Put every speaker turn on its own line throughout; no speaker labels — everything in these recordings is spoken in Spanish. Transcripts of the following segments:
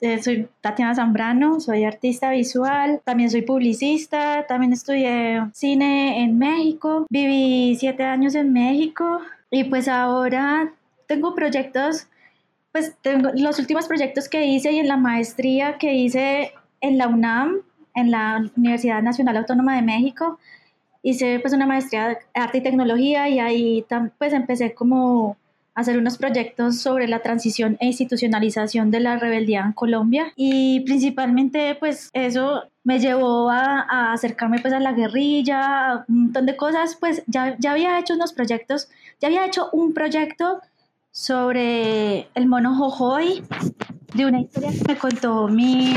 Eh, soy Tatiana Zambrano, soy artista visual, también soy publicista, también estudié cine en México, viví siete años en México y pues ahora tengo proyectos, pues tengo los últimos proyectos que hice y en la maestría que hice en la UNAM, en la Universidad Nacional Autónoma de México, hice pues una maestría de arte y tecnología y ahí pues empecé como hacer unos proyectos sobre la transición e institucionalización de la rebeldía en Colombia. Y principalmente pues eso me llevó a, acercarme pues a la guerrilla, un montón de cosas, pues ya, ya había hecho unos proyectos, ya había hecho un proyecto sobre el mono Jojoy, de una historia que me contó mi,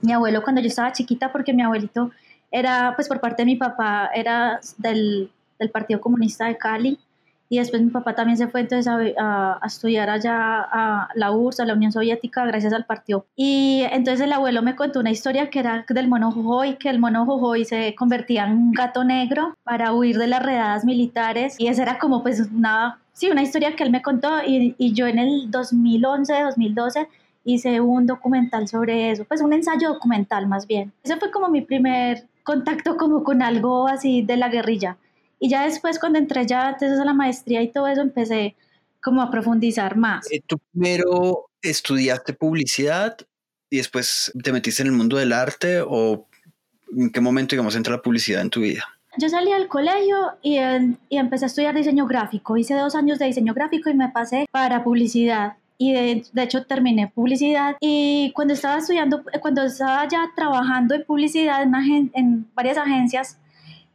mi abuelo cuando yo estaba chiquita, porque mi abuelito era, pues por parte de mi papá, era del, del Partido Comunista de Cali y después mi papá también se fue entonces a, a, estudiar allá a la URSS, a la Unión Soviética, gracias al partido. Y entonces el abuelo me contó una historia que era del mono Jojoy, que el mono Jojoy se convertía en un gato negro para huir de las redadas militares y esa era como pues una, sí, una historia que él me contó y, y yo en el 2011, 2012 hice un documental sobre eso, pues un ensayo documental más bien. Ese fue como mi primer contacto como con algo así de la guerrilla. Y ya después, cuando entré ya antes a la maestría y todo eso, empecé como a profundizar más.
Eh, ¿Tú primero estudiaste publicidad y después te metiste en el mundo del arte o en qué momento, digamos, entra la publicidad en tu vida?
Yo salí del colegio y, y empecé a estudiar diseño gráfico. Hice dos años de diseño gráfico y me pasé para publicidad y de, de, hecho terminé publicidad y cuando estaba estudiando, cuando estaba ya trabajando en publicidad en, en varias agencias,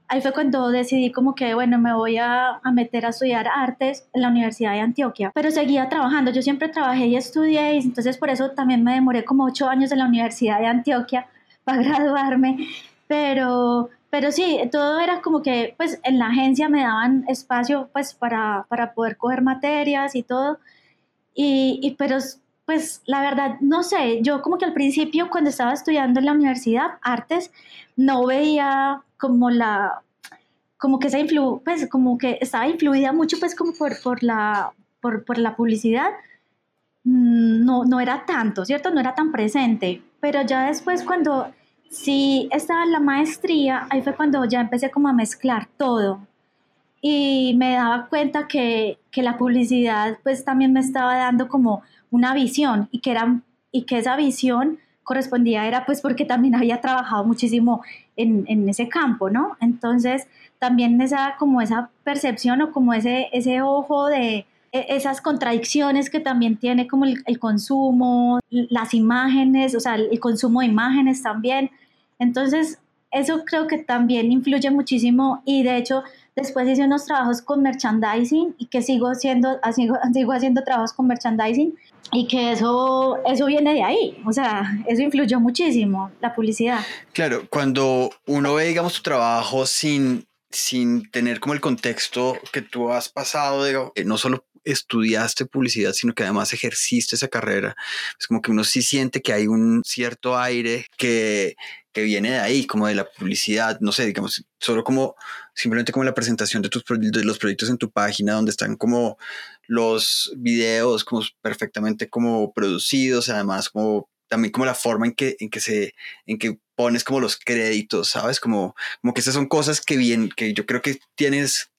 ahí fue cuando decidí como que, bueno, me voy a, a, meter a estudiar artes en la Universidad de Antioquia, pero seguía trabajando, yo siempre trabajé y estudié, y entonces por eso también me demoré como ocho años en la Universidad de Antioquia para graduarme, pero, pero sí, todo era como que, pues en la agencia me daban espacio, pues para, para poder coger materias y todo, y, y pero pues la verdad, no sé, yo como que al principio cuando estaba estudiando en la universidad, artes, no veía como la, como que influ, pues como que estaba influida mucho pues como por, por, la, por, por la publicidad, mm, no, no era tanto, ¿cierto? No era tan presente, pero ya después cuando sí estaba en la maestría, ahí fue cuando ya empecé como a mezclar todo y me daba cuenta que, que la publicidad pues también me estaba dando como una visión y que, era, y que esa visión correspondía era pues porque también había trabajado muchísimo en, en, ese campo, ¿no? Entonces también esa como esa percepción o como ese, ese ojo de e, esas contradicciones que también tiene como el, consumo, las imágenes, o sea, el consumo de imágenes también. Entonces eso creo que también influye muchísimo y de hecho después hice unos trabajos con merchandising y que sigo, siendo, sigo, sigo haciendo trabajos con merchandising y que eso, eso viene de ahí, o sea, eso influyó muchísimo, la publicidad.
Claro, cuando uno ve, digamos, tu trabajo sin, sin tener como el contexto que tú has pasado, eh, no solo estudiaste publicidad, sino que además ejerciste esa carrera, es como que uno sí siente que hay un cierto aire que, que viene de ahí, como de la publicidad, no sé, digamos, solo como simplemente como la presentación de, tus, de los proyectos en tu página, donde están como los videos como perfectamente como producidos, además como también como la forma en que, en que se, en que pones como los créditos, ¿sabes? Como, como que esas son cosas que bien, que yo creo que tienes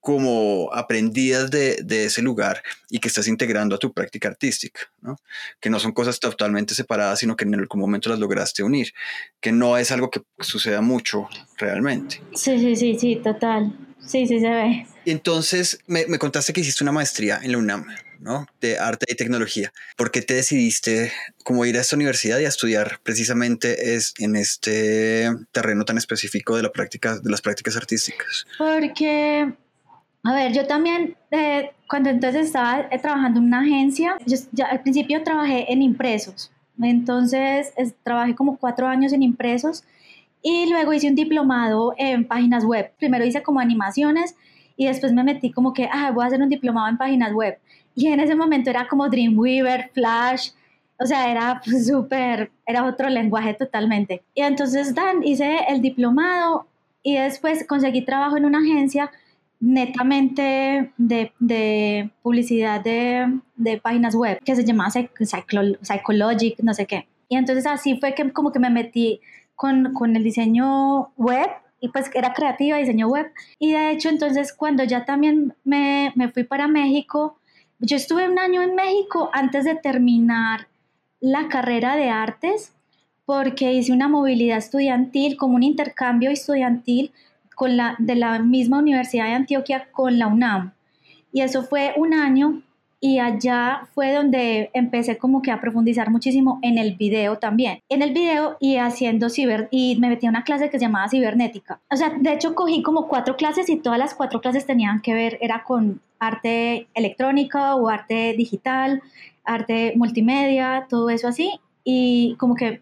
como aprendidas de, de, ese lugar y que estás integrando a tu práctica artística, ¿no? que no son cosas totalmente separadas, sino que en algún momento las lograste unir, que no es algo que suceda mucho realmente.
Sí, sí, sí, sí, total. Sí, sí, se ve.
Entonces, me, me contaste que hiciste una maestría en la UNAM, ¿no? De arte y tecnología. ¿Por qué te decidiste como ir a esta universidad y a estudiar precisamente es en este terreno tan específico de la práctica, de las prácticas artísticas?
Porque a ver, yo también, eh, cuando entonces estaba eh, trabajando en una agencia, yo ya al principio trabajé en impresos, entonces trabajé como cuatro años en impresos y luego hice un diplomado en páginas web. Primero hice como animaciones y después me metí como que, ah, voy a hacer un diplomado en páginas web. Y en ese momento era como Dreamweaver, Flash, o sea, era súper, era otro lenguaje totalmente. Y entonces, Dan, hice el diplomado y después conseguí trabajo en una agencia netamente de, de publicidad de, de, páginas web que se llamaba Psychologic, no sé qué. Y entonces así fue que como que me metí con, con el diseño web y pues era creativa, diseño web. Y de hecho entonces cuando ya también me, me fui para México, yo estuve un año en México antes de terminar la carrera de artes porque hice una movilidad estudiantil, como un intercambio estudiantil con la, de la misma Universidad de Antioquia con la UNAM. Y eso fue un año y allá fue donde empecé como que a profundizar muchísimo en el video también. En el video y haciendo ciber y me metí a una clase que se llamaba cibernética. O sea, de hecho cogí como cuatro clases y todas las cuatro clases tenían que ver, era con arte electrónica o arte digital, arte multimedia, todo eso así. Y como que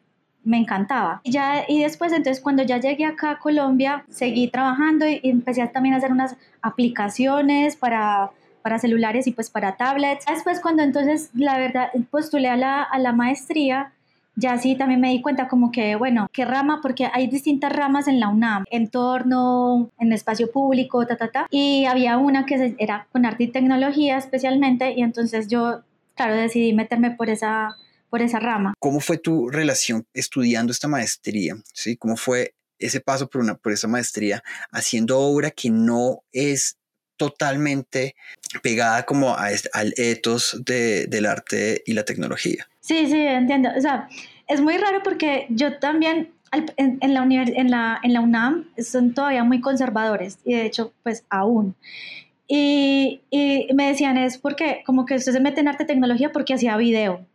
me encantaba. Y, ya, y después, entonces, cuando ya llegué acá a Colombia, seguí trabajando y, y empecé también a hacer unas aplicaciones para para celulares y pues para tablets. Después cuando entonces la verdad postulé a la, a la maestría, ya sí también me di cuenta como que, bueno, qué rama, porque hay distintas ramas en la UNAM, entorno, en espacio público, ta, ta, ta. Y había una que era con arte y tecnología especialmente, y entonces yo, claro, decidí meterme por esa, por esa rama.
¿Cómo fue tu relación estudiando esta maestría? ¿Sí? ¿Cómo fue ese paso por, una, por esa maestría haciendo obra que no es totalmente pegada como a al ethos de, del arte y la tecnología.
Sí, sí, entiendo. O sea, es muy raro porque yo también en, en, la en, la, en la UNAM son todavía muy conservadores y de hecho, pues aún. Y, y, me decían, es porque como que usted se mete en arte tecnología porque hacía video.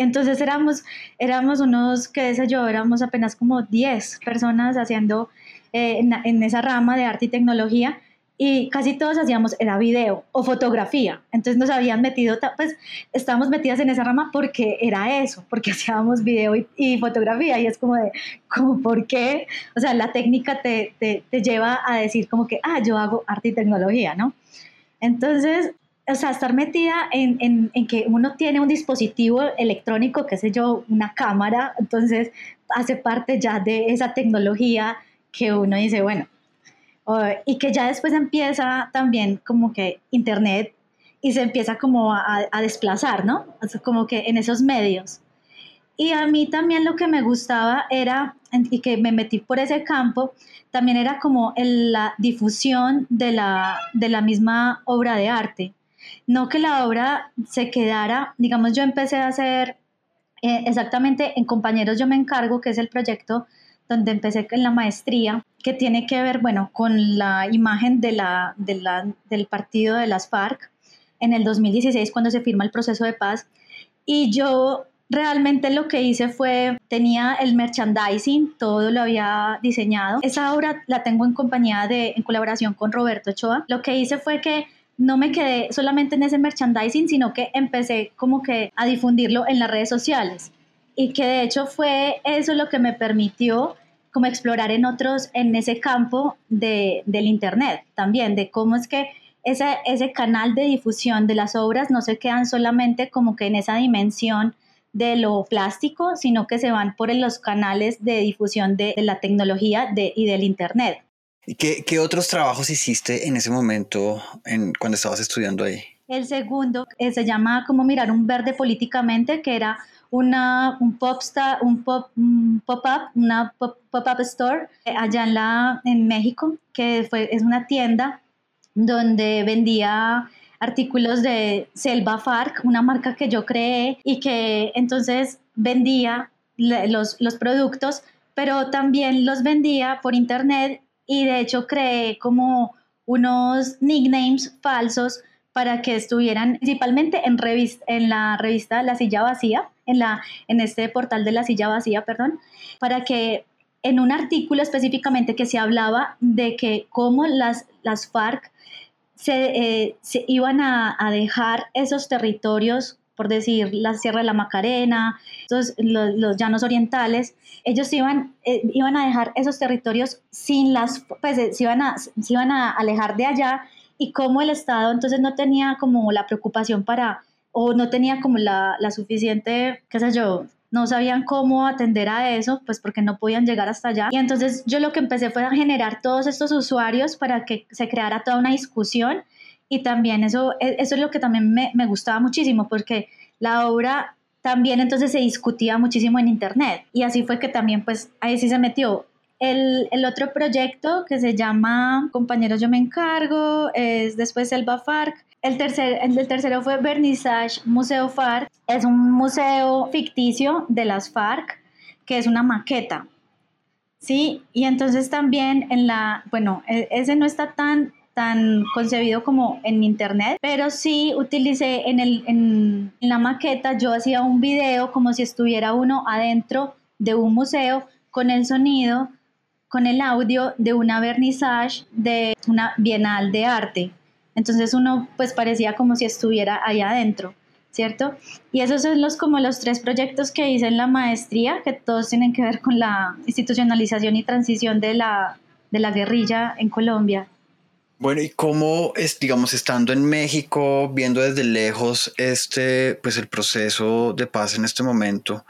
Entonces éramos, éramos unos, qué sé yo, éramos apenas como 10 personas haciendo eh, en, esa rama de arte y tecnología y casi todos hacíamos, era video o fotografía. Entonces nos habían metido, pues estábamos metidas en esa rama porque era eso, porque hacíamos video y, fotografía y es como de, como, ¿por qué? O sea, la técnica te, te, te, lleva a decir como que, ah, yo hago arte y tecnología, ¿no? Entonces, o sea, estar metida en, en, en que uno tiene un dispositivo electrónico, qué sé yo, una cámara, entonces hace parte ya de esa tecnología que uno dice, bueno, y que ya después empieza también como que Internet y se empieza como a, desplazar, ¿no? como que en esos medios. Y a mí también lo que me gustaba era, y que me metí por ese campo, también era como la difusión de la, de la misma obra de arte. No que la obra se quedara, digamos, yo empecé a hacer eh, exactamente en Compañeros Yo Me Encargo, que es el proyecto donde empecé en la maestría, que tiene que ver, bueno, con la imagen de la, de la, del partido de las FARC en el 2016 cuando se firma el proceso de paz. Y yo realmente lo que hice fue, tenía el merchandising, todo lo había diseñado. Esa obra la tengo en compañía de, en colaboración con Roberto Ochoa. Lo que hice fue que no me quedé solamente en ese merchandising, sino que empecé como que a difundirlo en las redes sociales. Y que de hecho fue eso lo que me permitió como explorar en otros, en ese campo de, del Internet también, de cómo es que ese, ese canal de difusión de las obras no se quedan solamente como que en esa dimensión de lo plástico, sino que se van por los canales de difusión de, la tecnología y del Internet.
¿Y qué, qué, otros trabajos hiciste en ese momento en, cuando estabas estudiando ahí?
El segundo eh, se llama Cómo mirar un verde políticamente, que era una, un pop un pop, pop-up, una pop-up store eh, allá en, la, en México, que fue, es una tienda donde vendía artículos de Selva Farc, una marca que yo creé y que entonces vendía los, los productos, pero también los vendía por internet y de hecho creé como unos nicknames falsos para que estuvieran principalmente en, en la revista La Silla Vacía, en, la, en este portal de La Silla Vacía, perdón, para que en un artículo específicamente que se hablaba de que cómo las, las FARC se, eh, se iban a, a, dejar esos territorios, por decir, la Sierra de la Macarena, los, los, llanos orientales, ellos iban, eh, iban a dejar esos territorios sin las, pues eh, se iban a, iban a alejar de allá y cómo el Estado entonces no tenía como la preocupación para, o no tenía como la, la suficiente, qué sé yo, no sabían cómo atender a eso, pues porque no podían llegar hasta allá. Y entonces yo lo que empecé fue a generar todos estos usuarios para que se creara toda una discusión y también eso, e, eso es lo que también me, me gustaba muchísimo porque la obra también entonces se discutía muchísimo en internet y así fue que también pues ahí sí se metió. El, el otro proyecto que se llama Compañeros Yo Me Encargo es después Elba FARC el, tercer, el tercero fue Vernissage Museo FARC. Es un museo ficticio de las FARC, que es una maqueta. Sí, y entonces también en la, bueno, e, ese no está tan, tan concebido como en internet, pero sí utilicé en, el, en, la maqueta, yo hacía un video como si estuviera uno adentro de un museo con el sonido, con el audio de una vernissage de una bienal de arte. Entonces uno pues parecía como si estuviera ahí adentro, ¿cierto? Y esos son los como los tres proyectos que hice en la maestría, que todos tienen que ver con la institucionalización y transición de la, de la guerrilla en Colombia.
Bueno, ¿y cómo es, digamos, estando en México, viendo desde lejos este, pues el proceso de paz en este momento,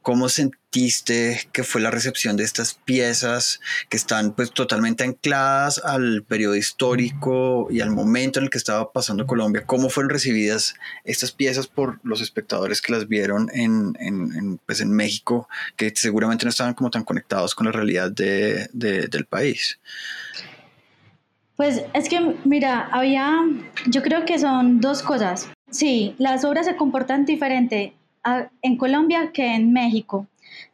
cómo sentiste que fue la recepción de estas piezas que están pues totalmente ancladas al periodo histórico y al momento en el que estaba pasando Colombia? ¿Cómo fueron recibidas estas piezas por los espectadores que las vieron en, en, pues en México, que seguramente no estaban como tan conectados con la realidad de, del país?
Pues es que, mira, había, yo creo que son dos cosas. Sí, las obras se comportan diferente en Colombia que en México.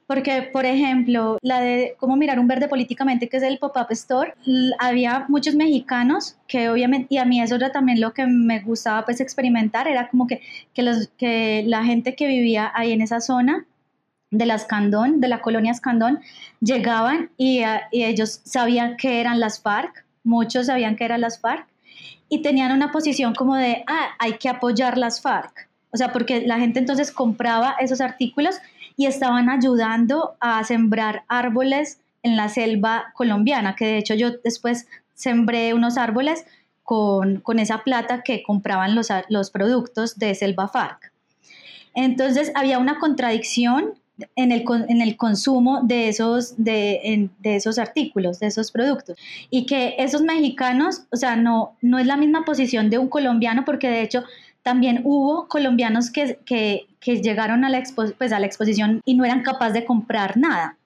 Porque, por ejemplo, la de cómo mirar un verde políticamente, que es el Pop-Up Store, había muchos mexicanos que obviamente, y a mí eso era también lo que me gustaba pues experimentar, era como que, que, los, que la gente que vivía ahí en esa zona de la Escandón, de la colonia Escandón, llegaban y, y ellos sabían que eran las FARC, muchos sabían que eran las FARC y tenían una posición como de, ah, hay que apoyar las FARC. O sea, porque la gente entonces compraba esos artículos y estaban ayudando a sembrar árboles en la selva colombiana, que de hecho yo después sembré unos árboles con, con esa plata que compraban los, los productos de Selva FARC. Entonces había una contradicción en el, en el consumo de esos, de, de, esos artículos, de esos productos. Y que esos mexicanos, o sea, no, no es la misma posición de un colombiano, porque de hecho también hubo colombianos que, que, que llegaron a la, pues a la exposición y no eran capaces de comprar nada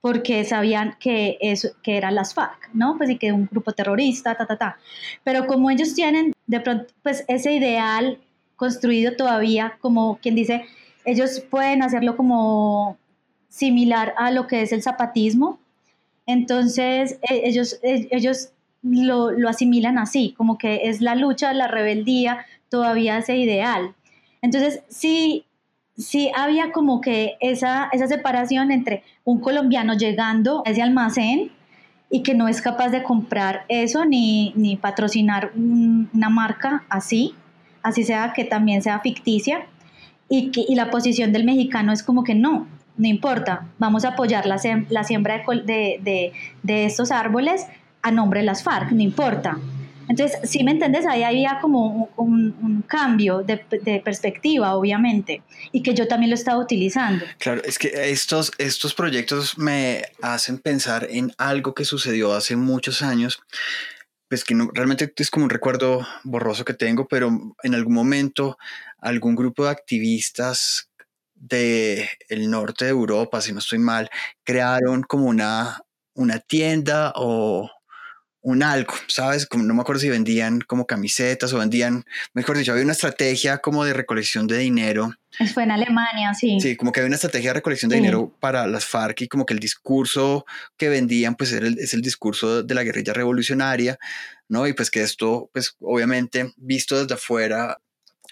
porque sabían que, eso, que eran las FARC, ¿no? Pues y que un grupo terrorista, ta, ta, ta. Pero como ellos tienen de pronto, pues ese ideal construido todavía, como quien dice, ellos pueden hacerlo como similar a lo que es el zapatismo. Entonces, e, ellos, e, ellos lo, asimilan así, como que es la lucha, la rebeldía, todavía ese ideal. Entonces, sí, sí había como que esa, esa separación entre un colombiano llegando a ese almacén y que no es capaz de comprar eso ni, ni patrocinar una marca así, así sea que también sea ficticia y, que, y la posición del mexicano es como que no, no importa, vamos a apoyar la, la siembra de, de, de, estos árboles a nombre de las FARC, no importa. Entonces, si me entiendes, ahí había como un, un cambio de, de, perspectiva, obviamente, y que yo también lo estaba utilizando.
Claro, es que estos, estos proyectos me hacen pensar en algo que sucedió hace muchos años, pues que no, realmente es como un recuerdo borroso que tengo, pero en algún momento algún grupo de activistas del el norte de Europa, si no estoy mal, crearon como una, una tienda o un algo, ¿sabes? Como no me acuerdo si vendían como camisetas o vendían, mejor dicho, había una estrategia como de recolección de dinero.
Fue en Alemania, sí.
Sí, como que había una estrategia de recolección de dinero para las FARC y como que el discurso que vendían pues era es el discurso de la guerrilla revolucionaria, ¿no? Y pues que esto, pues obviamente visto desde afuera,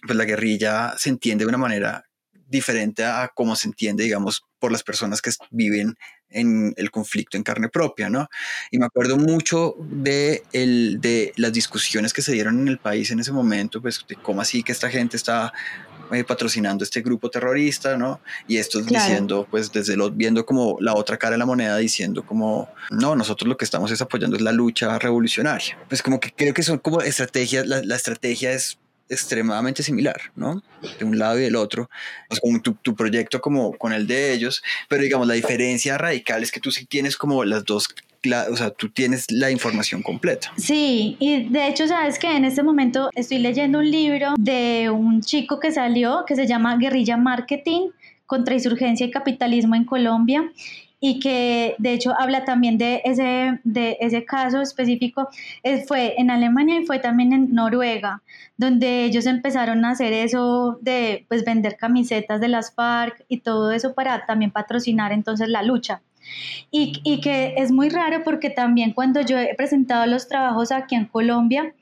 pues la guerrilla se entiende de una manera diferente a cómo se entiende, digamos, por las personas que viven en el conflicto en carne propia, ¿no? Y me acuerdo mucho de, el, de las discusiones que se dieron en el país en ese momento, pues de cómo así que esta gente está eh, patrocinando este grupo terrorista, ¿no? Y esto diciendo, pues desde lo, viendo como la otra cara de la moneda, diciendo como, no, nosotros lo que estamos es apoyando es la lucha revolucionaria. Pues como que creo que son como estrategias, la, la estrategia es extremadamente similar, ¿no? De un lado y del otro, pues como tu, tu, proyecto como con el de ellos, pero digamos la diferencia radical es que tú sí tienes como las dos, o sea, tú tienes la información completa.
Sí, y de hecho sabes que en este momento estoy leyendo un libro de un chico que salió que se llama Guerrilla Marketing contra insurgencia y capitalismo en Colombia y que de hecho habla también de ese, de ese caso específico, eh, fue en Alemania y fue también en Noruega, donde ellos empezaron a hacer eso de pues vender camisetas de las FARC y todo eso para también patrocinar entonces la lucha. Y, que es muy raro porque también cuando yo he presentado los trabajos aquí en Colombia,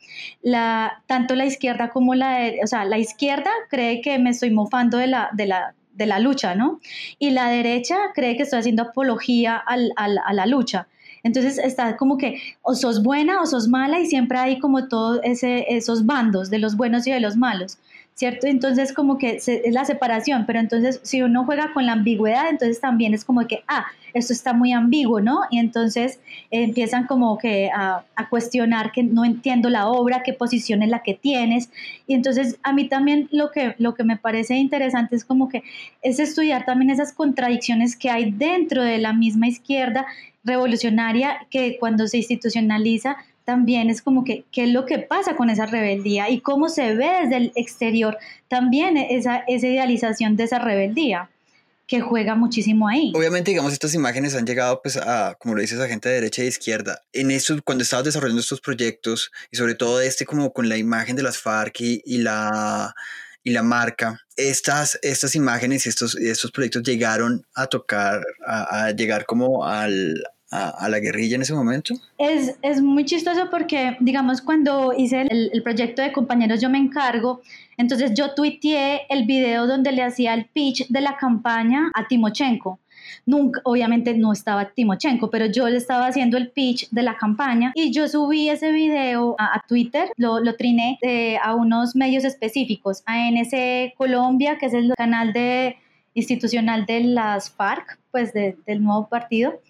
tanto la izquierda como la, o sea, la izquierda cree que me estoy mofando de la, de la, de la lucha, ¿no? Y la derecha cree que estoy haciendo apología a la lucha. Entonces está como que o sos buena o sos mala y siempre hay como todos esos bandos de los buenos y de los malos. ¿Cierto? Entonces como que es la separación, pero entonces si uno juega con la ambigüedad, entonces también es como que, ah, esto está muy ambiguo, ¿no? Y entonces empiezan como que a, cuestionar que no entiendo la obra, qué posición es la que tienes. Y entonces a mí también lo que, lo que me parece interesante es como que es estudiar también esas contradicciones que hay dentro de la misma izquierda revolucionaria que cuando se institucionaliza también es como que qué es lo que pasa con esa rebeldía y cómo se ve desde el exterior también esa, esa idealización de esa rebeldía que juega muchísimo ahí.
Obviamente, digamos, estas imágenes han llegado, pues, a, como lo dices, a gente de derecha e izquierda. En eso, cuando estabas desarrollando estos proyectos, y sobre todo este como con la imagen de las FARC y, la, y la marca, estas, estas imágenes y estos, estos proyectos llegaron a tocar, a llegar como al, a, la guerrilla en ese momento?
Es, es, muy chistoso porque, digamos, cuando hice el, proyecto de compañeros Yo Me Encargo, entonces yo tuiteé el video donde le hacía el pitch de la campaña a Timochenko. Nunca, obviamente no estaba Timochenko, pero yo le estaba haciendo el pitch de la campaña y yo subí ese video a, Twitter, lo, lo triné a unos medios específicos, a NC Colombia, que es el canal de, institucional de las FARC, pues del nuevo partido,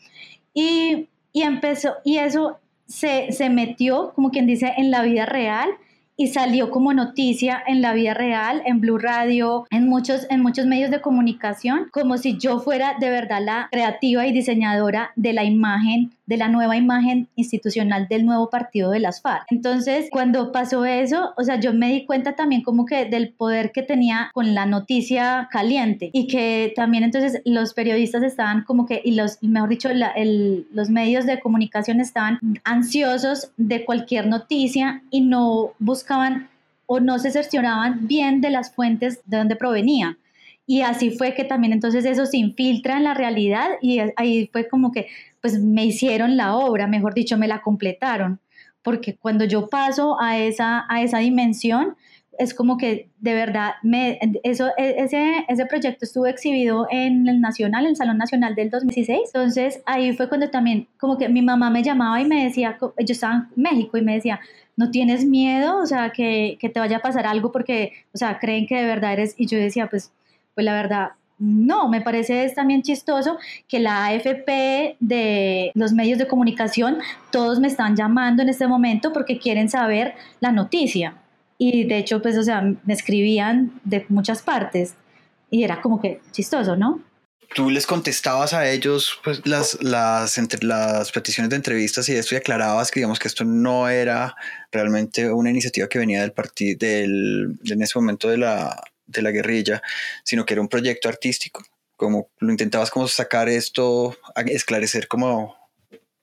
y, empezó, y eso se, se metió, como quien dice, en la vida real y salió como noticia en la vida real, en Blue Radio, en muchos, en muchos medios de comunicación, como si yo fuera de verdad la creativa y diseñadora de la imagen de la nueva imagen institucional del nuevo partido de las FARC. Entonces, cuando pasó eso, o sea, yo me di cuenta también como que del poder que tenía con la noticia caliente y que también entonces los periodistas estaban como que, y los, mejor dicho, los medios de comunicación estaban ansiosos de cualquier noticia y no buscaban o no se cercioraban bien de las fuentes de donde provenía. Y así fue que también entonces eso se infiltra en la realidad y ahí fue como que pues me hicieron la obra, mejor dicho, me la completaron, porque cuando yo paso a esa, a esa dimensión, es como que de verdad, me, eso, e, ese, ese proyecto estuvo exhibido en el Nacional, en el Salón Nacional del 2016. Entonces ahí fue cuando también como que mi mamá me llamaba y me decía, yo estaba en México y me decía, no tienes miedo, o sea, que, que te vaya a pasar algo porque, o sea, creen que de verdad eres, y yo decía, pues, pues la verdad, no, me parece es también chistoso que la AFP de los medios de comunicación, todos me están llamando en este momento porque quieren saber la noticia. Y de hecho, pues, o sea, me escribían de muchas partes y era como que chistoso, ¿no?
Tú les contestabas a ellos pues, las, las, peticiones de entrevistas y esto y aclarabas que digamos que esto no era realmente una iniciativa que venía del partido, del, en ese momento de la, de la guerrilla, sino que era un proyecto artístico. Como lo intentabas como sacar esto, esclarecer como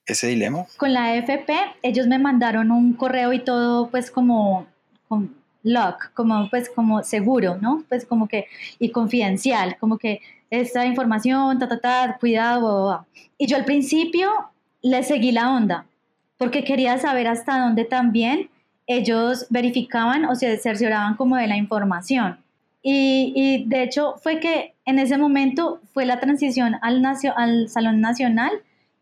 ese dilema.
Con la AFP, ellos me mandaron un correo y todo pues como con lock, como pues como seguro, ¿no? Pues como que y confidencial, como que esta información, ta, ta, ta, cuidado, Y yo al principio le seguí la onda, porque quería saber hasta dónde también ellos verificaban o se cercioraban como de la información. Y, de hecho fue que en ese momento fue la transición al, al Salón Nacional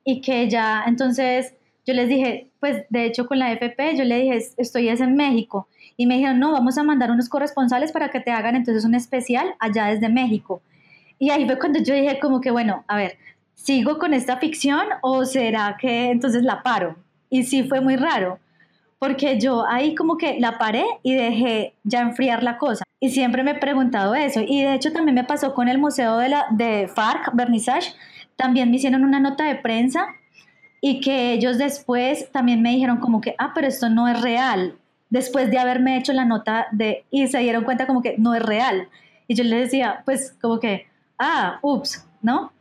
y que ya entonces yo les dije, pues de hecho con la FP yo le dije, estoy es en México. Y me dijeron, no, vamos a mandar unos corresponsales para que te hagan entonces un especial allá desde México. Y ahí fue cuando yo dije como que, bueno, a ver, ¿sigo con esta ficción o será que entonces la paro? Y sí fue muy raro, porque yo ahí como que la paré y dejé ya enfriar la cosa. Y siempre me he preguntado eso. Y de hecho también me pasó con el Museo de, la, de FARC, Vernissage. También me hicieron una nota de prensa y que ellos después también me dijeron como que, ah, pero esto no es real. Después de haberme hecho la nota de, y se dieron cuenta como que no es real. Y yo les decía, pues como que, ah, ups, ¿no?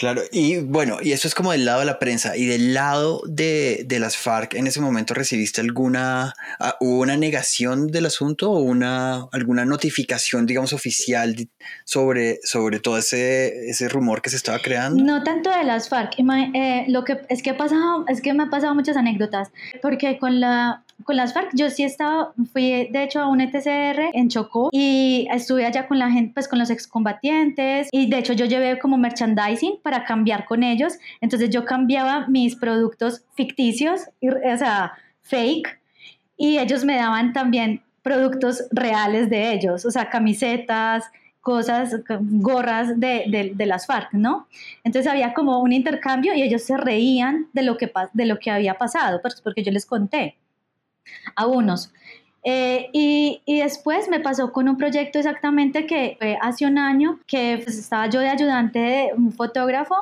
Claro, y bueno, y eso es como del lado de la prensa. ¿Y del lado de, de las FARC en ese momento recibiste alguna, uh, una negación del asunto o una, alguna notificación, digamos, oficial sobre, sobre todo ese, ese rumor que se estaba creando?
No tanto de las FARC. Eh, lo que es que, ha pasado, es que me ha pasado muchas anécdotas, porque con la con las FARC. Yo sí he estado, fui de hecho a un ETCR en Chocó y estuve allá con la gente, pues con los excombatientes. Y de hecho yo llevé como merchandising para cambiar con ellos, entonces yo cambiaba mis productos ficticios, o sea, fake, y ellos me daban también productos reales de ellos, o sea, camisetas, cosas, gorras de, de, las FARC, ¿no? Entonces había como un intercambio y ellos se reían de lo que, de lo que había pasado, pues porque yo les conté a unos. Eh, y, y, después me pasó con un proyecto exactamente que fue hace un año, que pues, estaba yo de ayudante de un fotógrafo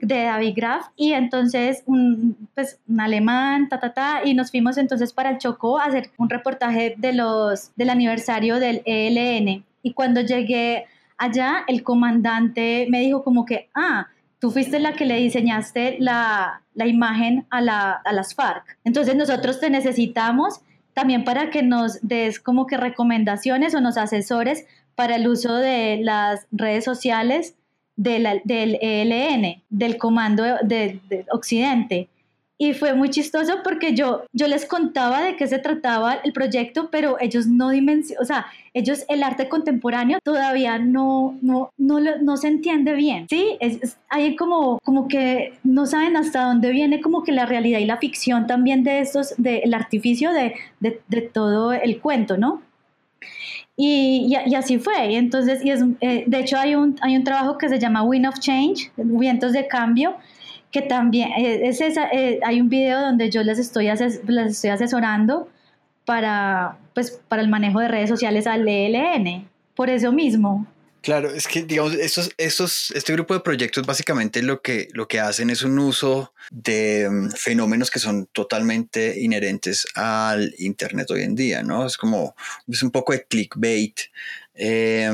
de David Graf y entonces un, pues, un alemán, ta, ta, ta, y nos fuimos entonces para el Chocó a hacer un reportaje de los, del aniversario del ELN. Y cuando llegué allá, el comandante me dijo como que, ah, tú fuiste la que le diseñaste la, la imagen a, la, a las FARC. Entonces nosotros te necesitamos también para que nos des como que recomendaciones o nos asesores para el uso de las redes sociales del ELN, del Comando de, de Occidente. Y fue muy chistoso porque yo, yo les contaba de qué se trataba el proyecto, pero ellos no dimensionan, o sea, ellos el arte contemporáneo todavía no, no, no, no se entiende bien, ¿sí? Es, hay como, como que no saben hasta dónde viene como que la realidad y la ficción también de estos, del artificio de, de, de, todo el cuento, ¿no? Y, y, así fue. Y entonces, y es, eh, de hecho, hay un, hay un trabajo que se llama Wind of Change, Vientos de Cambio, que también eh, es esa, eh, hay un video donde yo les estoy, les estoy asesorando para, pues, para el manejo de redes sociales al ELN, por eso mismo.
Claro, es que digamos, estos, estos, este grupo de proyectos básicamente lo que, lo que hacen es un uso de um, fenómenos que son totalmente inherentes al Internet hoy en día, ¿no? Es como, es un poco de clickbait. Eh,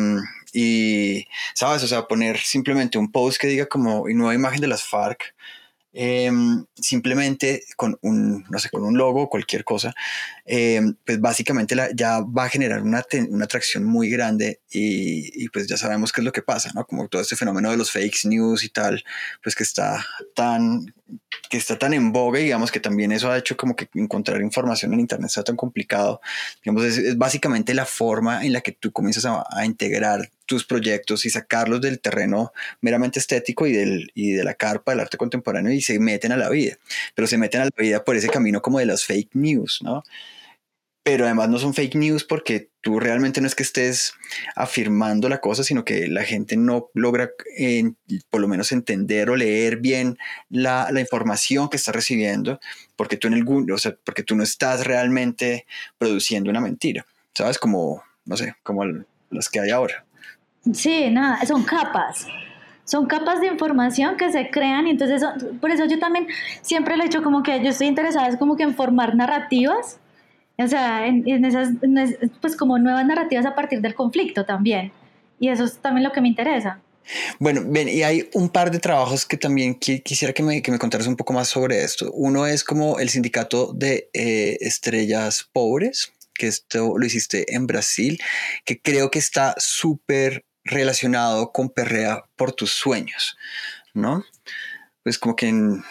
y, ¿sabes? O sea, poner simplemente un post que diga como nueva imagen de las FARC Em, simplemente con un, no sé, con un logo cualquier cosa, em, pues básicamente la, ya va a generar una, una atracción muy grande y, y, pues ya sabemos qué es lo que pasa, ¿no? Como todo este fenómeno de los fake news y tal, pues que está tan que está tan en boga, digamos que también eso ha hecho como que encontrar información en Internet sea tan complicado. Digamos, es, básicamente la forma en la que tú comienzas a, a, integrar tus proyectos y sacarlos del terreno meramente estético y, del, y de la carpa del arte contemporáneo y se meten a la vida. Pero se meten a la vida por ese camino como de las fake news, ¿no? pero además no son fake news porque tú realmente no es que estés afirmando la cosa, sino que la gente no logra por lo menos entender o leer bien la, la, información que está recibiendo, porque tú, en el, o sea, porque tú no estás realmente produciendo una mentira, ¿sabes? Como, no sé, como las que hay ahora.
Sí, nada, son capas. Son capas de información que se crean y entonces, por eso yo también siempre le he dicho como que yo estoy interesada es como que en formar narrativas o sea, en, esas, pues como nuevas narrativas a partir del conflicto también. Y eso es también lo que me interesa.
Bueno, bien, y hay un par de trabajos que también quisiera que me, que me contaras un poco más sobre esto. Uno es como el sindicato de eh, estrellas pobres, que esto lo hiciste en Brasil, que creo que está súper relacionado con Perrea por tus sueños, ¿no? Pues como que en,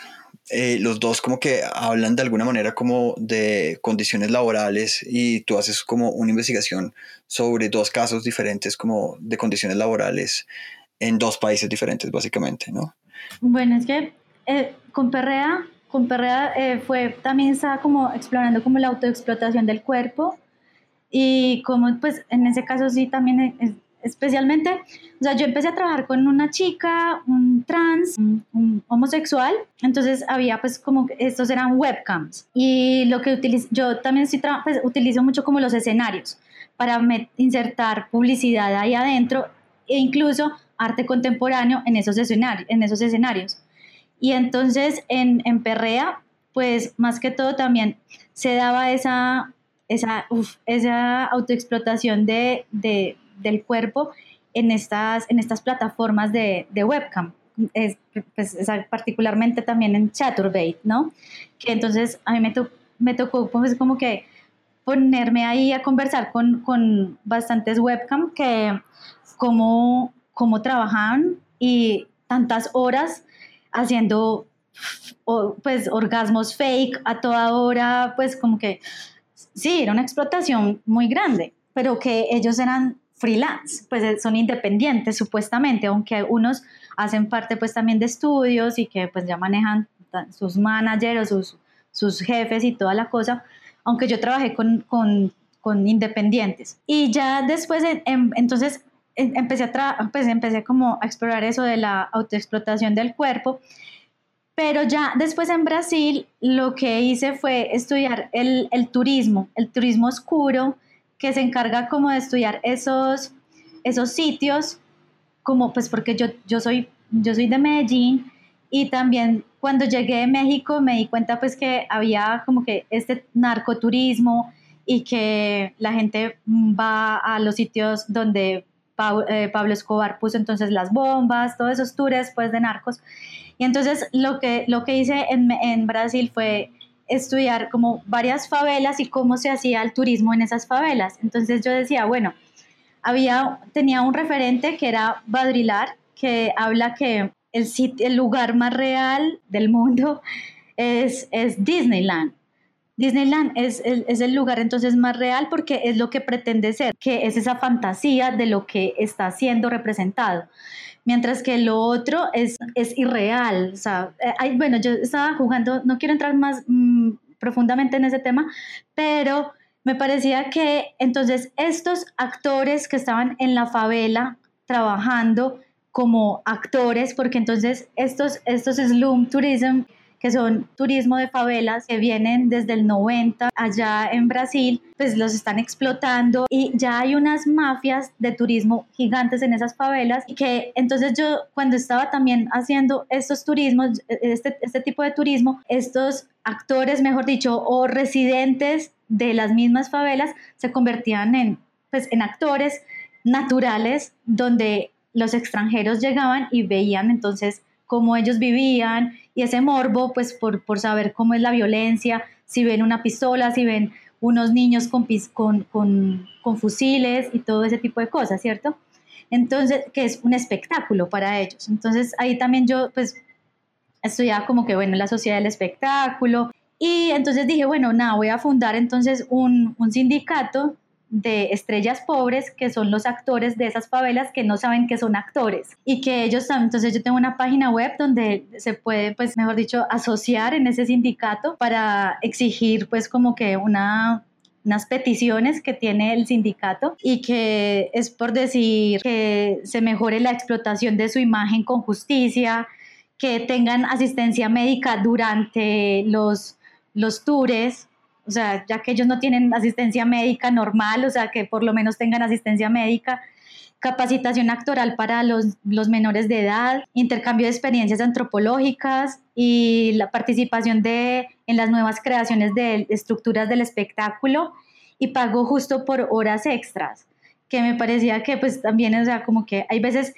eh, los dos como que hablan de alguna manera como de condiciones laborales y tú haces como una investigación sobre dos casos diferentes como de condiciones laborales en dos países diferentes básicamente, ¿no?
Bueno, es que eh, con Perrea, con Perrea eh, fue, también estaba como explorando como la autoexplotación del cuerpo y como pues en ese caso sí también especialmente, o sea, yo empecé a trabajar con una chica, un trans, un, homosexual, entonces había pues como estos eran webcams y lo que utilizo, yo también sí pues, utilizo mucho como los escenarios para insertar publicidad ahí adentro e incluso arte contemporáneo en esos escenarios. En esos escenarios. Y entonces en, en Perrea, pues más que todo también se daba esa, esa, esa autoexplotación de, del cuerpo en estas, en estas plataformas de, de webcam. Es, pues, particularmente también en Chaturbate, ¿no? Que entonces a mí me, me tocó pues, como que ponerme ahí a conversar con, con bastantes webcam que cómo, cómo trabajaban y tantas horas haciendo pues orgasmos fake a toda hora, pues como que sí, era una explotación muy grande, pero que ellos eran freelance, pues son independientes supuestamente, aunque unos hacen parte pues también de estudios y que pues ya manejan sus managers sus, sus jefes y toda la cosa, aunque yo trabajé con, con, con independientes. Y ya después, entonces empecé a, pues empecé como a explorar eso de la autoexplotación del cuerpo, pero ya después en Brasil lo que hice fue estudiar el, el turismo, el turismo oscuro, que se encarga como de estudiar esos, esos sitios, como pues porque yo, yo, soy, yo soy de Medellín y también cuando llegué de México me di cuenta pues que había como que este narcoturismo y que la gente va a los sitios donde eh, Pablo Escobar puso entonces las bombas, todos esos tours pues de narcos. Y entonces lo que, lo que hice en, en Brasil fue estudiar como varias favelas y cómo se hacía el turismo en esas favelas. Entonces yo decía, bueno, había, tenía un referente que era Badrilar, que habla que el, sitio, el lugar más real del mundo es, es Disneyland. Disneyland es, es, el lugar entonces más real porque es lo que pretende ser, que es esa fantasía de lo que está siendo representado. Mientras que lo otro es, es irreal. O sea, eh, bueno, yo estaba jugando, no quiero entrar más mm, profundamente en ese tema, pero me parecía que entonces estos actores que estaban en la favela trabajando como actores, porque entonces estos, estos slum tourism que son turismo de favelas que vienen desde el 90 allá en Brasil, pues los están explotando y ya hay unas mafias de turismo gigantes en esas favelas y que entonces yo cuando estaba también haciendo estos turismos, este, este tipo de turismo, estos actores, mejor dicho, o residentes de las mismas favelas se convertían en, pues, en actores naturales donde los extranjeros llegaban y veían entonces cómo ellos vivían y ese morbo, pues por, por saber cómo es la violencia, si ven una pistola, si ven unos niños con, con, con, con fusiles y todo ese tipo de cosas, ¿cierto? Entonces, que es un espectáculo para ellos. Entonces, ahí también yo, pues, estudiaba como que, bueno, la sociedad del espectáculo. Y entonces dije, bueno, nada, voy a fundar entonces un, un sindicato de estrellas pobres, que son los actores de esas favelas que no saben que son actores y que ellos también, entonces yo tengo una página web donde se puede, pues mejor dicho, asociar en ese sindicato para exigir pues como que una unas peticiones que tiene el sindicato y que es por decir que se mejore la explotación de su imagen con justicia, que tengan asistencia médica durante los, los tours, o sea, ya que ellos no tienen asistencia médica normal, o sea, que por lo menos tengan asistencia médica, capacitación actoral para los, los menores de edad, intercambio de experiencias antropológicas y la participación de, en las nuevas creaciones de estructuras del espectáculo y pago justo por horas extras, que me parecía que pues también, o sea, como que hay veces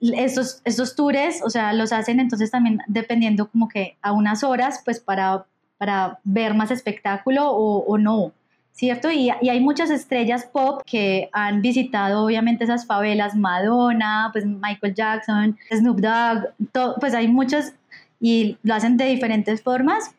estos, estos tours, o sea, los hacen entonces también dependiendo como que a unas horas, pues para para ver más espectáculo o, no, ¿cierto? Y, hay muchas estrellas pop que han visitado obviamente esas favelas, Madonna, pues Michael Jackson, Snoop Dogg, pues hay muchas y lo hacen de diferentes formas.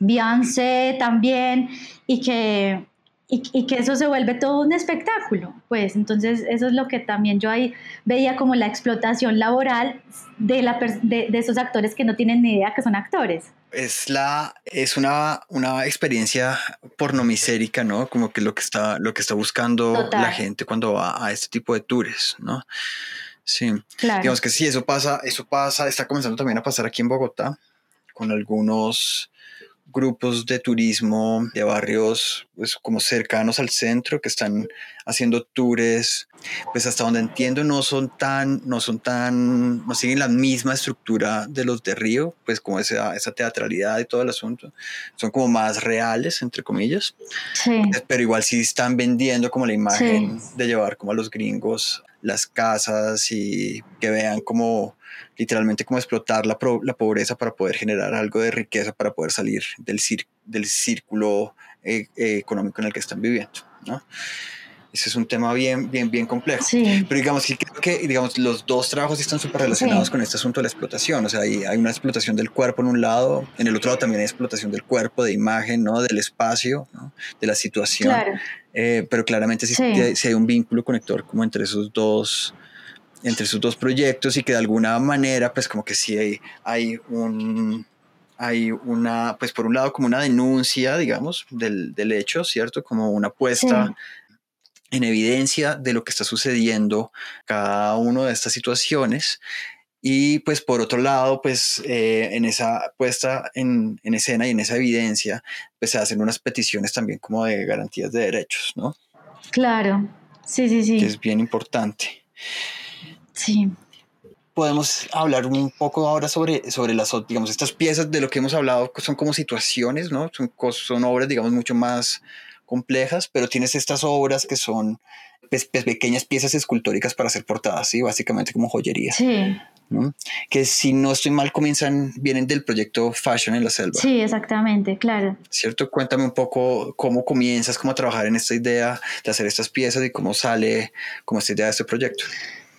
Beyoncé también, y que, y, que eso se vuelve todo un espectáculo, pues entonces eso es lo que también yo ahí veía como la explotación laboral de, la, de, de esos actores que no tienen ni idea que son actores
es la es una, una experiencia pornomisérica, ¿no? Como que lo que está lo que está buscando la gente cuando va a este tipo de tours, ¿no? Sí. Claro. Digamos que sí, eso pasa, eso pasa, está comenzando también a pasar aquí en Bogotá con algunos grupos de turismo de barrios pues, como cercanos al centro que están haciendo tours, pues hasta donde entiendo no son tan, no son tan, no siguen la misma estructura de los de Río, pues como esa, esa teatralidad y todo el asunto, son como más reales, entre comillas, sí. pero igual sí están vendiendo como la imagen de llevar como a los gringos las casas y que vean como literalmente como explotar la, la, pobreza para poder generar algo de riqueza, para poder salir del, del círculo eh, eh, económico en el que están viviendo, ¿no? Ese es un tema bien, bien, bien complejo. Pero digamos que, que digamos, los dos trabajos están súper relacionados con este asunto de la explotación. O sea, hay, hay, una explotación del cuerpo en un lado, en el otro lado también hay explotación del cuerpo, de imagen, ¿no? Del espacio, ¿no? de la situación. Eh, pero claramente sí, sí. hay un vínculo conector como entre esos dos entre esos dos proyectos y que de alguna manera, pues como que sí hay, hay un hay una, pues por un lado como una denuncia, digamos, del, del hecho, ¿cierto? Como una puesta en evidencia de lo que está sucediendo cada una de estas situaciones. Y pues por otro lado, pues eh, en esa puesta en, en, escena y en esa evidencia, pues se hacen unas peticiones también como de garantías de derechos, ¿no?
Claro, sí, sí, sí.
Que es bien importante.
Sí.
Podemos hablar un poco ahora sobre, sobre las, digamos, estas piezas de lo que hemos hablado, son como situaciones, ¿no? Son, son obras, digamos, mucho más complejas, pero tienes estas obras que son pues, pues, pequeñas piezas escultóricas para hacer portadas, ¿sí? Básicamente como joyería.
Sí.
Que si no estoy mal, comienzan, vienen del proyecto Fashion en la Selva.
Sí, exactamente, claro.
¿Cierto? Cuéntame un poco cómo comienzas, cómo a trabajar en esta idea de hacer estas piezas y cómo sale, cómo esta idea de este proyecto.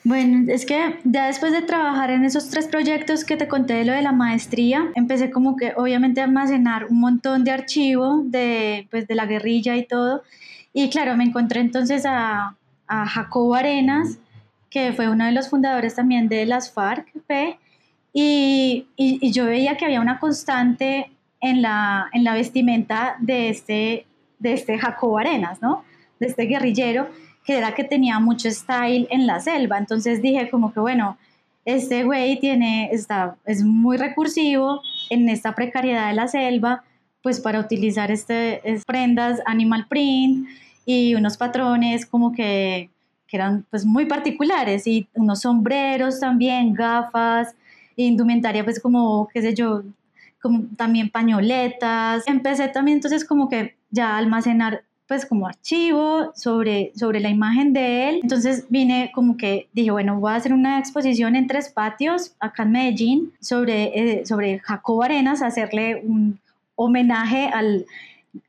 Bueno, es que ya después de trabajar en esos tres proyectos que te conté de lo de la maestría, empecé como que obviamente a almacenar un montón de archivo de, pues, de la guerrilla y todo. Y claro, me encontré entonces a, a Jacobo Arenas, que fue uno de los fundadores también de las FARC, y, y, y, yo veía que había una constante en la, en la vestimenta de este, de este Jacobo Arenas, ¿no? De este guerrillero que era que tenía mucho style en la selva. Entonces dije como que bueno, este güey tiene, está, es muy recursivo en esta precariedad de la selva, pues para utilizar este, prendas animal print y unos patrones como que, que eran pues muy particulares y unos sombreros también, gafas, indumentaria pues como, qué sé yo, como también pañoletas. Empecé también entonces como que ya almacenar pues como archivo sobre, sobre la imagen de él. Entonces vine como que dije, bueno, voy a hacer una exposición en tres patios acá en Medellín sobre, eh, sobre Jacobo Arenas, hacerle un homenaje al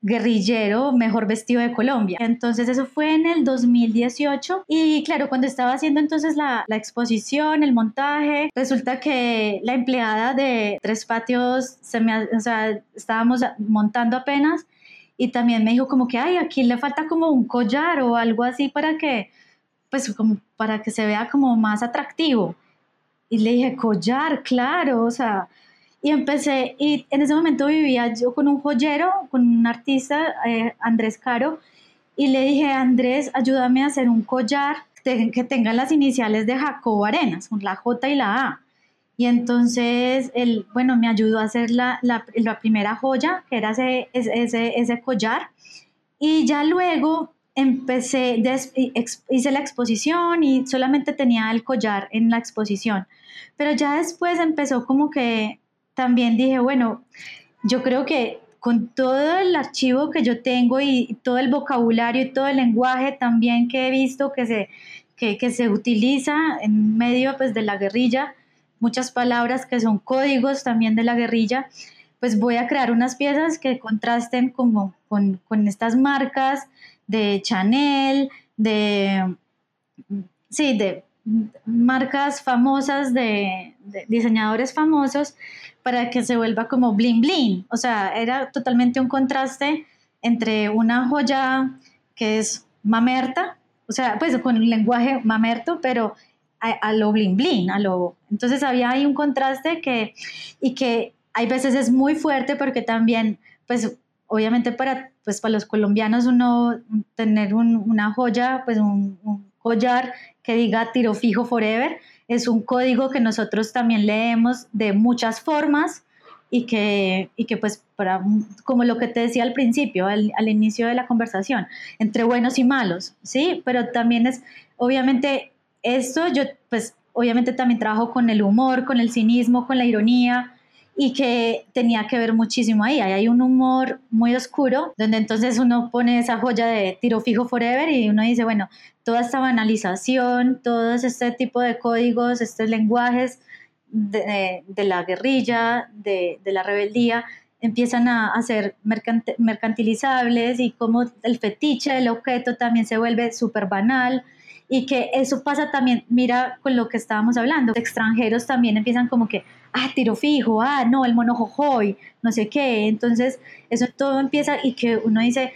guerrillero mejor vestido de Colombia. Entonces eso fue en el 2018 y claro, cuando estaba haciendo entonces la, la, exposición, el montaje, resulta que la empleada de Tres Patios, se me, o sea, estábamos montando apenas y también me dijo como que, ay, aquí le falta como un collar o algo así para que, pues como para que se vea como más atractivo. Y le dije, collar, claro, o sea, y empecé, y en ese momento vivía yo con un joyero, con un artista, eh, Andrés Caro, y le dije, Andrés, ayúdame a hacer un collar que tenga las iniciales de Jacobo Arenas, la J y la A. Y entonces él, bueno, me ayudó a hacer la, la, la primera joya, que era ese, ese, ese, collar. Y ya luego empecé, hice la exposición y solamente tenía el collar en la exposición. Pero ya después empezó como que también dije, bueno, yo creo que con todo el archivo que yo tengo y todo el vocabulario y todo el lenguaje también que he visto que se, que, que se utiliza en medio pues, de la guerrilla, muchas palabras que son códigos también de la guerrilla, pues voy a crear unas piezas que contrasten como con, con estas marcas de Chanel, de, sí, de marcas famosas, de, diseñadores famosos, para que se vuelva como bling bling. O sea, era totalmente un contraste entre una joya que es mamerta, o sea, pues con un lenguaje mamerto, pero a, lo bling bling, a lo... Entonces había ahí un contraste que, y que hay veces es muy fuerte porque también, pues obviamente para, pues, para los colombianos uno tener una joya, pues un, un collar que diga tiro fijo forever, es un código que nosotros también leemos de muchas formas y que, y que pues para, como lo que te decía al principio, al, inicio de la conversación, entre buenos y malos, ¿sí? Pero también es, obviamente, esto yo pues obviamente también trabajo con el humor, con el cinismo, con la ironía, y que tenía que ver muchísimo ahí. hay un humor muy oscuro, donde entonces uno pone esa joya de tiro fijo forever y uno dice, bueno, toda esta banalización, todo este tipo de códigos, estos lenguajes de, la guerrilla, de, la rebeldía, empiezan a, a ser mercantilizables y como el fetiche del objeto también se vuelve súper banal y que eso pasa también, mira con lo que estábamos hablando, extranjeros también empiezan como que, ah, tiro fijo, ah, no, el mono jojoy, no sé qué, entonces eso todo empieza y que uno dice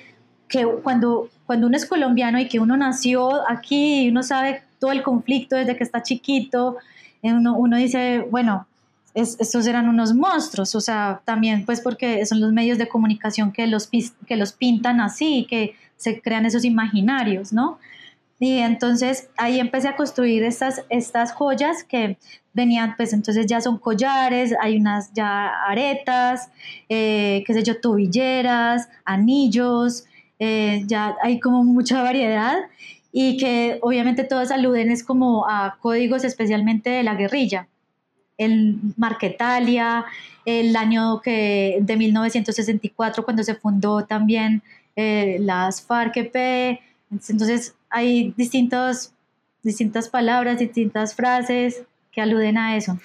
que cuando, cuando uno es colombiano y que uno nació aquí y uno sabe todo el conflicto desde que está chiquito, uno, uno dice, bueno, estos eran unos monstruos, o sea, también pues porque son los medios de comunicación que los, que los pintan así, que se crean esos imaginarios, ¿no? Y entonces ahí empecé a construir estas, estas joyas que venían, pues entonces ya son collares, hay unas ya aretas, eh, qué sé yo, tobilleras, anillos, eh, ya hay como mucha variedad y que obviamente todas aluden es como a códigos especialmente de la guerrilla. El Marquetalia, el año que, de 1964 cuando se fundó también eh, las FARC-EP, entonces hay distintos, distintas palabras, distintas frases que aluden a eso.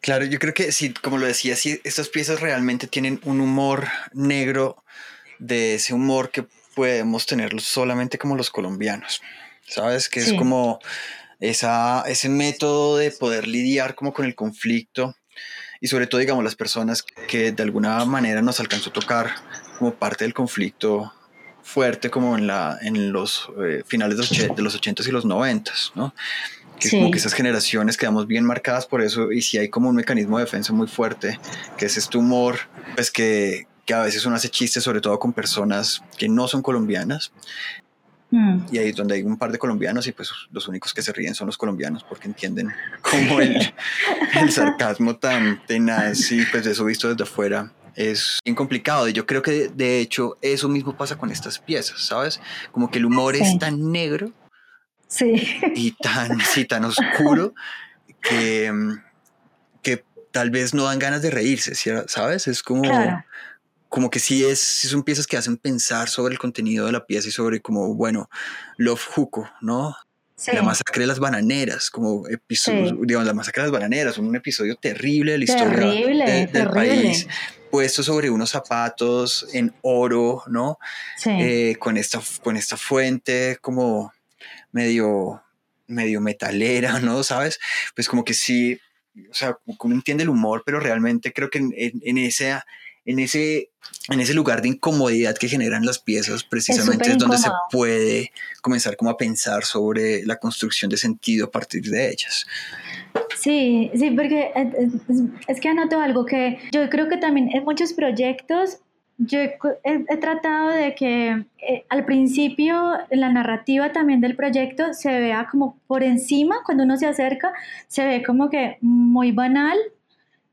Claro, yo creo que sí, como lo decía, sí, estas piezas realmente tienen un humor negro de ese humor que podemos tener solamente como los colombianos, ¿sabes? Que es como esa, ese método de poder lidiar como con el conflicto y sobre todo, digamos, las personas que de alguna manera nos alcanzó a tocar como parte del conflicto fuerte como en, la, en los eh, finales de los, de los 80s y los 90s, ¿no? Que como que esas generaciones quedamos bien marcadas por eso y si hay como un mecanismo de defensa muy fuerte, que es este humor, pues que, que a veces uno hace chistes sobre todo con personas que no son colombianas, mm. Y ahí es donde hay un par de colombianos y pues los únicos que se ríen son los colombianos porque entienden como el, el sarcasmo tan tenaz y pues eso visto desde afuera es bien complicado. Y yo creo que de hecho eso mismo pasa con estas piezas, ¿sabes? Como que el humor es tan negro
sí.
y tan, sí, tan oscuro que, que tal vez no dan ganas de reírse, ¿sabes? Es como, como que sí, es, sí son piezas que hacen pensar sobre el contenido de la pieza y sobre como, bueno, Love Huko, ¿no? La masacre de las bananeras, como episodio, digamos, la masacre de las bananeras, un episodio terrible de la historia del país puesto sobre unos zapatos en oro, ¿no? Sí. Eh, con, esta, con esta fuente como medio, medio metalera, ¿no? ¿Sabes? Pues como que sí, o sea, como entiende el humor, pero realmente creo que en, en, ese, en, ese, en ese lugar de incomodidad que generan las piezas, precisamente es, donde se puede comenzar como a pensar sobre la construcción de sentido a partir de ellas.
Sí, sí, porque es que anoto algo que yo creo que también en muchos proyectos yo he, tratado de que eh, al principio la narrativa también del proyecto se vea como por encima, cuando uno se acerca, se ve como que muy banal,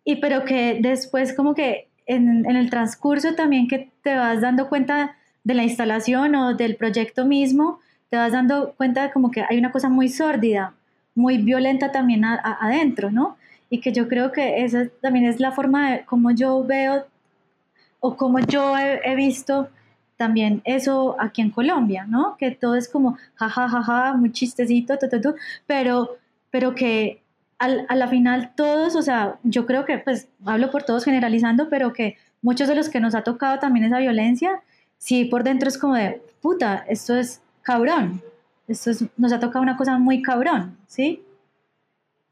y pero que después como que en, en el transcurso también que te vas dando cuenta de la instalación o del proyecto mismo, te vas dando cuenta de como que hay una cosa muy sórdida, muy violenta también adentro, ¿no? Y que yo creo que esa también es la forma de cómo yo veo o como yo he, visto también eso aquí en Colombia, ¿no? Que todo es como jajajaja, ja, ja, muy chistecito, pero, pero que al, a la final todos, o sea, yo creo que, pues, hablo por todos generalizando, pero que muchos de los que nos ha tocado también esa violencia, sí por dentro es como de, puta, esto es cabrón, esto nos ha tocado una cosa muy cabrón, ¿sí?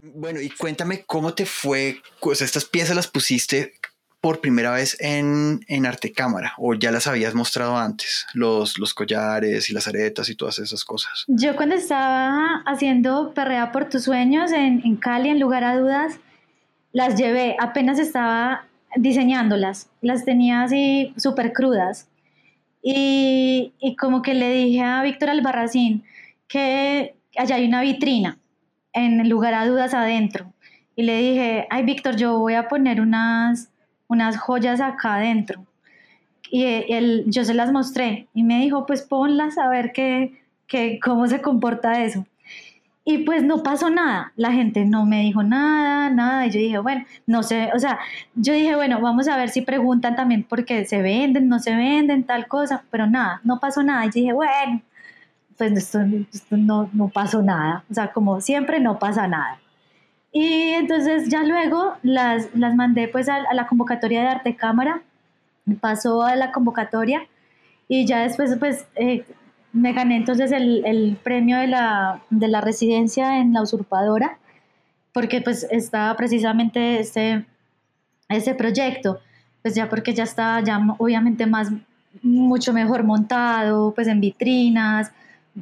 Bueno, y cuéntame cómo te fue, pues estas piezas las pusiste por primera vez en, en arte cámara o ya las habías mostrado antes, los, los collares y las aretas y todas esas cosas.
Yo cuando estaba haciendo Perrea por tus sueños en, en Cali, en lugar a dudas, las llevé, apenas estaba diseñándolas, las tenía así súper crudas. Y, y, como que le dije a Víctor Albarracín que allá hay una vitrina, en lugar a dudas adentro. Y le dije, ay Víctor, yo voy a poner unas, unas joyas acá adentro. Y él, yo se las mostré y me dijo, pues ponlas a ver qué, qué, cómo se comporta eso. Y pues no pasó nada, la gente no me dijo nada, nada, y yo dije, bueno, no sé, o sea, yo dije, bueno, vamos a ver si preguntan también porque se venden, no se venden, tal cosa, pero nada, no pasó nada, y yo dije, bueno, pues esto, no, no pasó nada, o sea, como siempre no pasa nada. Y entonces ya luego las, las mandé pues a, la convocatoria de arte cámara, pasó a la convocatoria y ya después pues eh, me gané entonces el, el premio de la, de la, residencia en la usurpadora, porque pues estaba precisamente ese, ese proyecto, pues ya porque ya estaba ya obviamente más, mucho mejor montado, pues en vitrinas,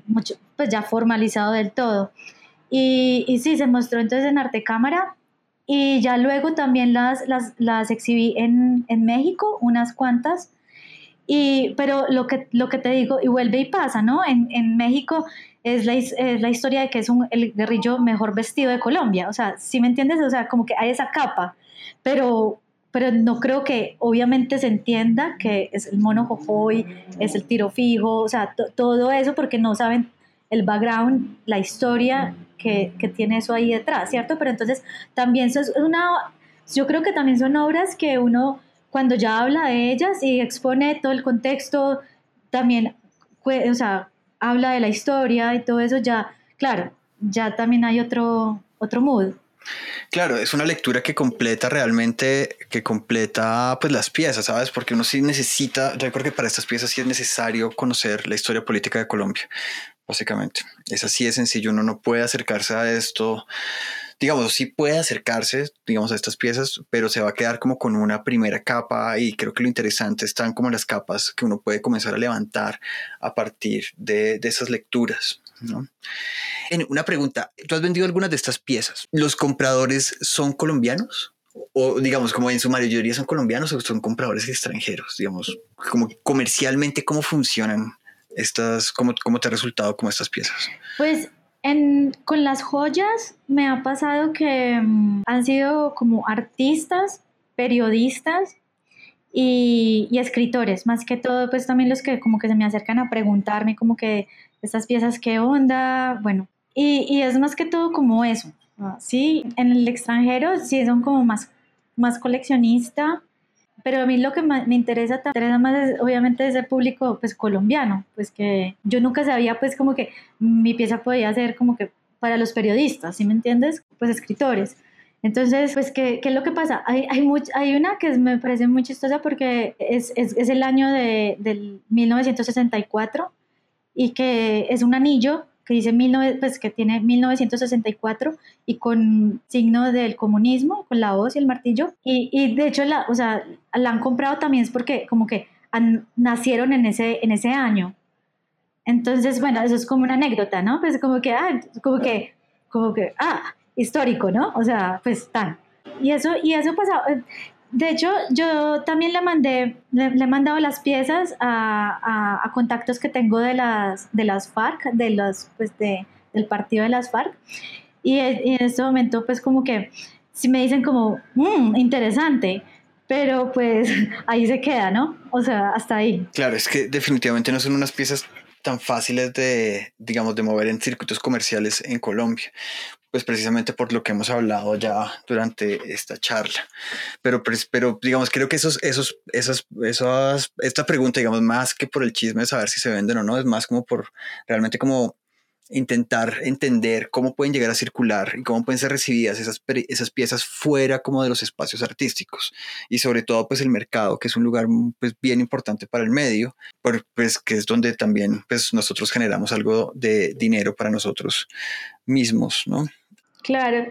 mucho, pues ya formalizado del todo. Y, y sí, se mostró entonces en Arte Cámara y ya luego también las, las, las exhibí en, en México, unas cuantas, y, pero lo que, lo que te digo, y vuelve y pasa, ¿no? En, en México es la, es la, historia de que es un, el guerrillo mejor vestido de Colombia. O sea, si me entiendes? O sea, como que hay esa capa, pero, pero no creo que obviamente se entienda que es el mono jojoy, es el tiro fijo, o sea, todo eso porque no saben el background, la historia que, que, tiene eso ahí detrás, ¿cierto? Pero entonces también es una, yo creo que también son obras que uno cuando ya habla de ellas y expone todo el contexto, también, o sea, habla de la historia y todo eso, ya, claro, ya también hay otro, otro mood.
Claro, es una lectura que completa realmente, que completa pues las piezas, ¿sabes? Porque uno sí necesita, yo creo que para estas piezas sí es necesario conocer la historia política de Colombia, básicamente. Es así de sencillo, uno no puede acercarse a esto digamos, sí puede acercarse, digamos, a estas piezas, pero se va a quedar como con una primera capa y creo que lo interesante están como las capas que uno puede comenzar a levantar a partir de, de esas lecturas. ¿No? En una pregunta, ¿tú has vendido algunas de estas piezas? ¿Los compradores son colombianos? o digamos como en su mayoría son colombianos o son compradores extranjeros, digamos, como comercialmente cómo funcionan estas, cómo, cómo te ha resultado como estas piezas?
Pues con las joyas me ha pasado que mm, han sido como artistas, periodistas y, escritores, más que todo, pues también los que como que se me acercan a preguntarme como que estas piezas, ¿qué onda? Bueno, y, es más que todo como eso, ¿sí? En el extranjero sí son como más, más coleccionista, pero a mí lo que me interesa, interesa más es obviamente ese público pues colombiano, pues que yo nunca sabía pues como que mi pieza podía ser como que para los periodistas, ¿sí me entiendes? Pues escritores. Entonces, pues, ¿qué, qué es lo que pasa? Hay, hay, hay una que me parece muy chistosa porque es, es, es el año de, del 1964 y que es un anillo que dice pues, que tiene 1964 y con signo del comunismo, con la hoz y el martillo. Y, y de hecho, la, o sea, la han comprado también es porque como que nacieron en ese, en ese año. Entonces, bueno, eso es como una anécdota, ¿no? Pues como que, ah, como que, como que, ah, histórico, ¿no? O sea, pues tan. Y eso, y eso pasa, de hecho, yo también le mandé, le, he mandado las piezas a, a, contactos que tengo de las, de las FARC, de los, pues de, del partido de las FARC. Y, en este momento, pues como que si me dicen como, mmm, interesante, pero pues ahí se queda, ¿no? O sea, hasta ahí.
Claro, es que definitivamente no son unas piezas tan fáciles de, digamos, de mover en circuitos comerciales en Colombia pues precisamente por lo que hemos hablado ya durante esta charla. Pero, pues, pero digamos, creo que esos, esos, esas, esas, esta pregunta, digamos, más que por el chisme de saber si se venden o no, es más como por realmente como intentar entender cómo pueden llegar a circular y cómo pueden ser recibidas esas, esas piezas fuera como de los espacios artísticos y sobre todo pues el mercado que es un lugar pues bien importante para el medio pues que es donde también pues nosotros generamos algo de dinero para nosotros mismos no
Claro.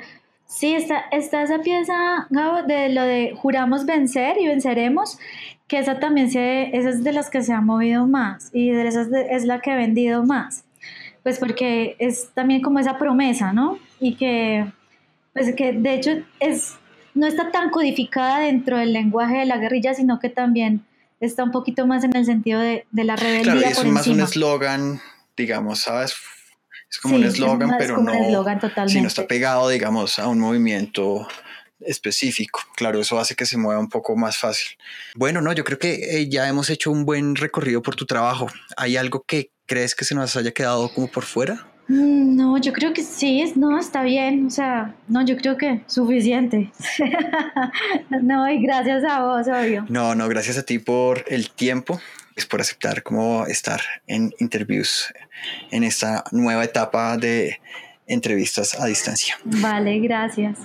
Sí, está, está esa pieza, Gabo, de lo de juramos vencer y venceremos, que esa también se, esa es de las que se ha movido más y de esas es la que he vendido más. Pues porque es también como esa promesa, ¿no? Y que, pues que de hecho es, no está tan codificada dentro del lenguaje de la guerrilla, sino que también está un poquito más en el sentido de, de la rebeldía.
Claro, y es
por
más un eslogan, digamos, ¿sabes? Es como
Sí,
un
es
eslogan, pero
como un
no,
eslogan
si no está pegado, digamos, a un movimiento específico. Claro, eso hace que se mueva un poco más fácil. Bueno, no, yo creo que eh, ya hemos hecho un buen recorrido por tu trabajo. ¿Hay algo que crees que se nos haya quedado como por fuera?
Mm, No, yo creo que sí, no, está bien, o sea, no, yo creo que suficiente. no, y gracias a vos, obvio.
No, no, gracias a ti por el tiempo, es por aceptar como estar en interviews en esta nueva etapa de entrevistas a distancia.
Vale, gracias.